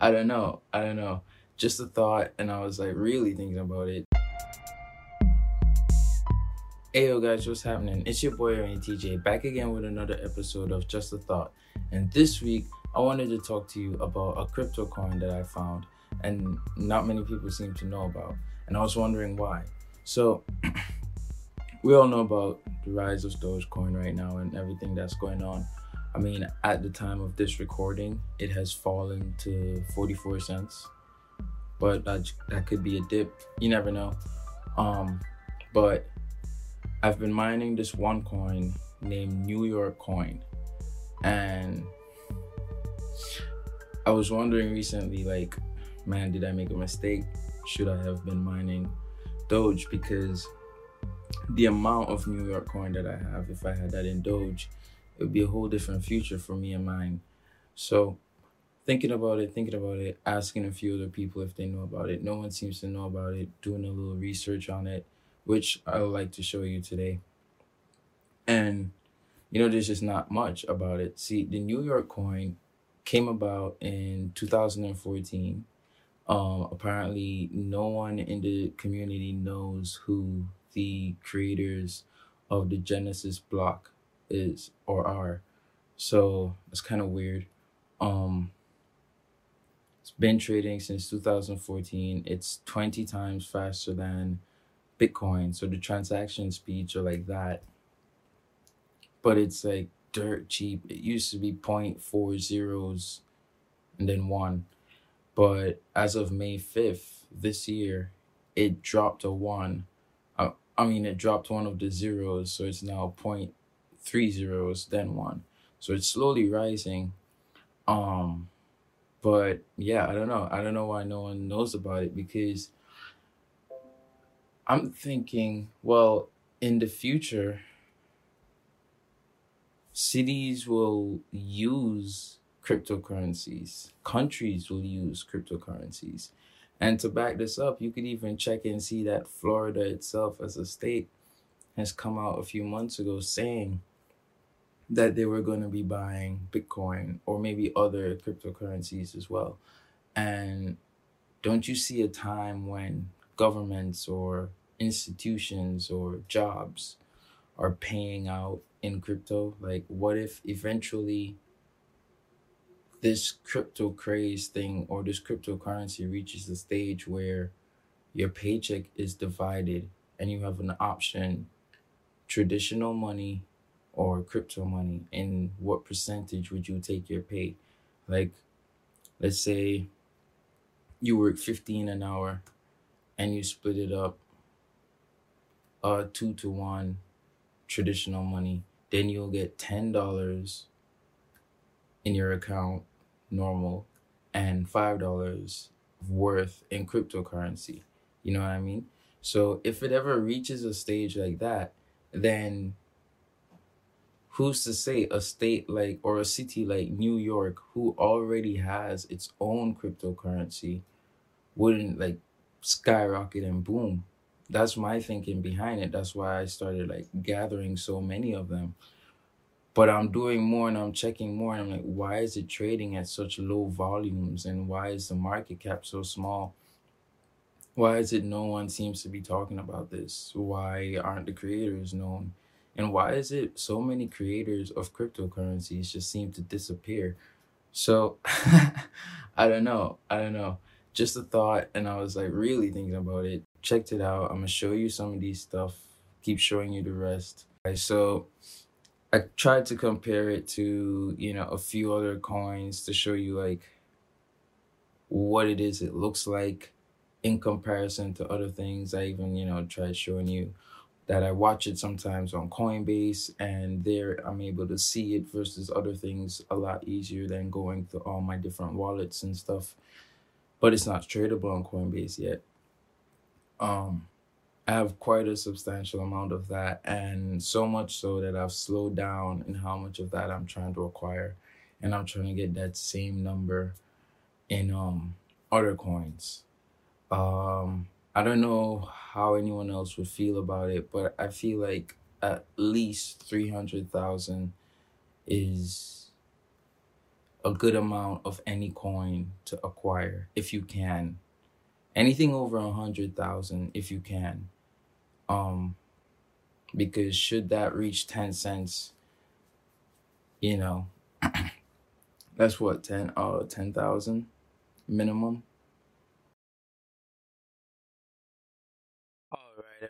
I don't know. I don't know. Just a thought, and I was like really thinking about it. Hey yo guys, what's happening? It's your boy Ryan TJ back again with another episode of Just a Thought. And this week I wanted to talk to you about a crypto coin that I found and not many people seem to know about. And I was wondering why. So we all know about the rise of Dogecoin right now and everything that's going on. I mean, at the time of this recording, it has fallen to 44 cents. But that, that could be a dip. You never know. Um, but I've been mining this one coin named New York Coin. And I was wondering recently, like, man, did I make a mistake? Should I have been mining Doge? Because the amount of New York coin that I have, if I had that in Doge, it would be a whole different future for me and mine. So, thinking about it, thinking about it, asking a few other people if they know about it. No one seems to know about it, doing a little research on it which I would like to show you today. And, you know, there's just not much about it. See, the New York coin came about in 2014. Um, apparently, no one in the community knows who the creators of the Genesis block is or are. So it's kind of weird. Um, it's been trading since 2014. It's 20 times faster than Bitcoin. So the transaction speeds are like that. But it's like dirt cheap. It used to be 0.4 zeros and then one. But as of May 5th this year, it dropped a one. Uh, I mean, it dropped one of the zeros. So it's now 0.3 zeros, then one. So it's slowly rising. Um, but yeah, I don't know. I don't know why no one knows about it because I'm thinking, well, in the future, cities will use cryptocurrencies, countries will use cryptocurrencies. And to back this up, you could even check and see that Florida itself, as a state, has come out a few months ago saying that they were going to be buying Bitcoin or maybe other cryptocurrencies as well. And don't you see a time when governments or institutions or jobs are paying out in crypto? Like, what if eventually this crypto craze thing or this cryptocurrency reaches the stage where your paycheck is divided and you have an option traditional money or crypto money and what percentage would you take your pay like let's say you work 15 an hour and you split it up uh two to one traditional money, then you'll get ten dollars in your account normal and five dollars worth in cryptocurrency. You know what I mean? So if it ever reaches a stage like that, then who's to say a state like or a city like New York who already has its own cryptocurrency wouldn't like skyrocket and boom that's my thinking behind it. That's why I started like gathering so many of them. But I'm doing more and I'm checking more and I'm like, why is it trading at such low volumes and why is the market cap so small? Why is it no one seems to be talking about this? Why aren't the creators known? And why is it so many creators of cryptocurrencies just seem to disappear? So I don't know. I don't know. Just a thought, and I was like really thinking about it checked it out. I'm gonna show you some of these stuff. Keep showing you the rest. So I tried to compare it to you know a few other coins to show you like what it is it looks like in comparison to other things. I even you know tried showing you that I watch it sometimes on Coinbase and there I'm able to see it versus other things a lot easier than going through all my different wallets and stuff. But it's not tradable on Coinbase yet. Um, I have quite a substantial amount of that, and so much so that I've slowed down in how much of that I'm trying to acquire, and I'm trying to get that same number in um other coins. Um, I don't know how anyone else would feel about it, but I feel like at least three hundred thousand is a good amount of any coin to acquire if you can. Anything over a hundred thousand if you can. Um because should that reach 10 cents, you know, that's what 10 uh 10,000 minimum.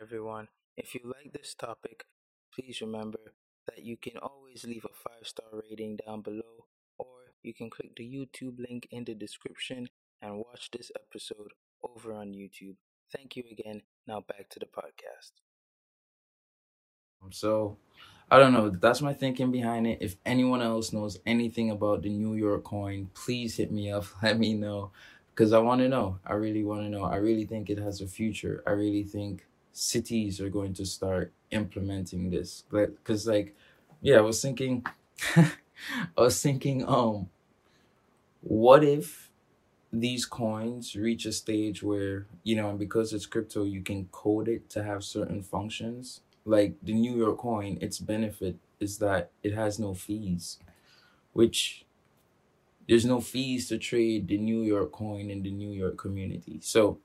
Everyone. If you like this topic, please remember that you can always leave a five star rating down below, or you can click the YouTube link in the description and watch this episode over on YouTube. Thank you again. Now back to the podcast. So I don't know. That's my thinking behind it. If anyone else knows anything about the New York coin, please hit me up. Let me know. Because I want to know. I really want to know. I really think it has a future. I really think cities are going to start implementing this. Because, like, yeah, I was thinking, I was thinking, um, what if these coins reach a stage where, you know, and because it's crypto, you can code it to have certain functions? like the New York coin, its benefit is that it has no fees, which there's no fees to trade the New York coin in the New York community. So,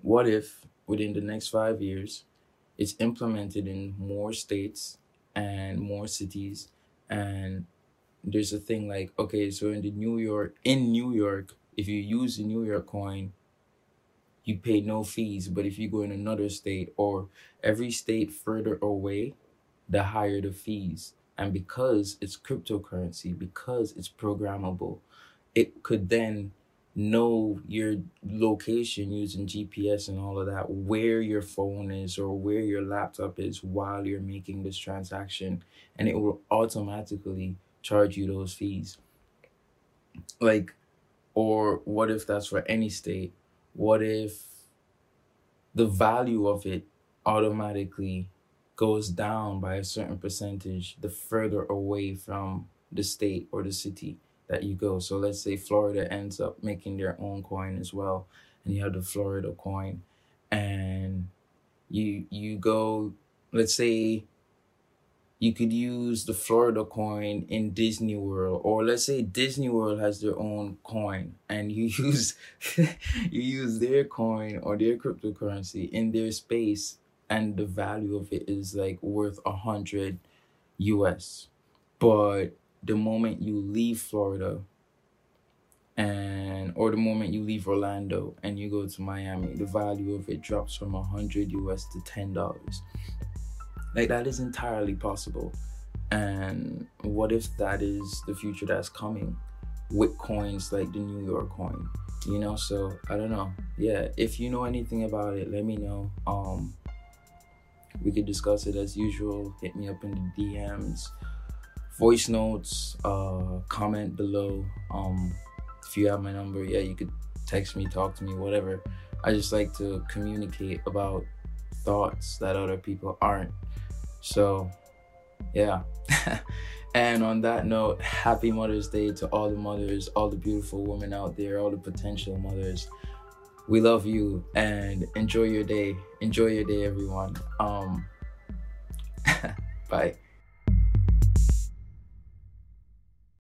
what if within the next five years, it's implemented in more states and more cities, and there's a thing like okay, so in the New York, in New York, if you use the New York coin, you pay no fees. But if you go in another state or every state further away, the higher the fees. And because it's cryptocurrency, because it's programmable, it could then know your location using GPS and all of that, where your phone is or where your laptop is while you're making this transaction. And it will automatically charge you those fees. Like, or what if that's for any state? what if the value of it automatically goes down by a certain percentage the further away from the state or the city that you go. So let's say Florida ends up making their own coin as well, and you have the Florida coin, and you you go, let's say you could use the Florida coin in Disney World, or let's say Disney World has their own coin, and you use you use their coin or their cryptocurrency in their space, and the value of it is like worth a hundred US. But the moment you leave Florida, and or the moment you leave Orlando and you go to Miami, the value of it drops from a hundred US to ten dollars. Like that is entirely possible. And what if that is the future that's coming with coins like the New York coin? You know, so I don't know. Yeah, if you know anything about it, let me know. Um we could discuss it as usual. Hit me up in the DMs, voice notes, uh, comment below. Um, if you have my number, yeah, you could text me, talk to me, whatever. I just like to communicate about thoughts that other people aren't. So, yeah. and on that note, happy Mother's Day to all the mothers, all the beautiful women out there, all the potential mothers. We love you and enjoy your day. Enjoy your day, everyone. Um, bye.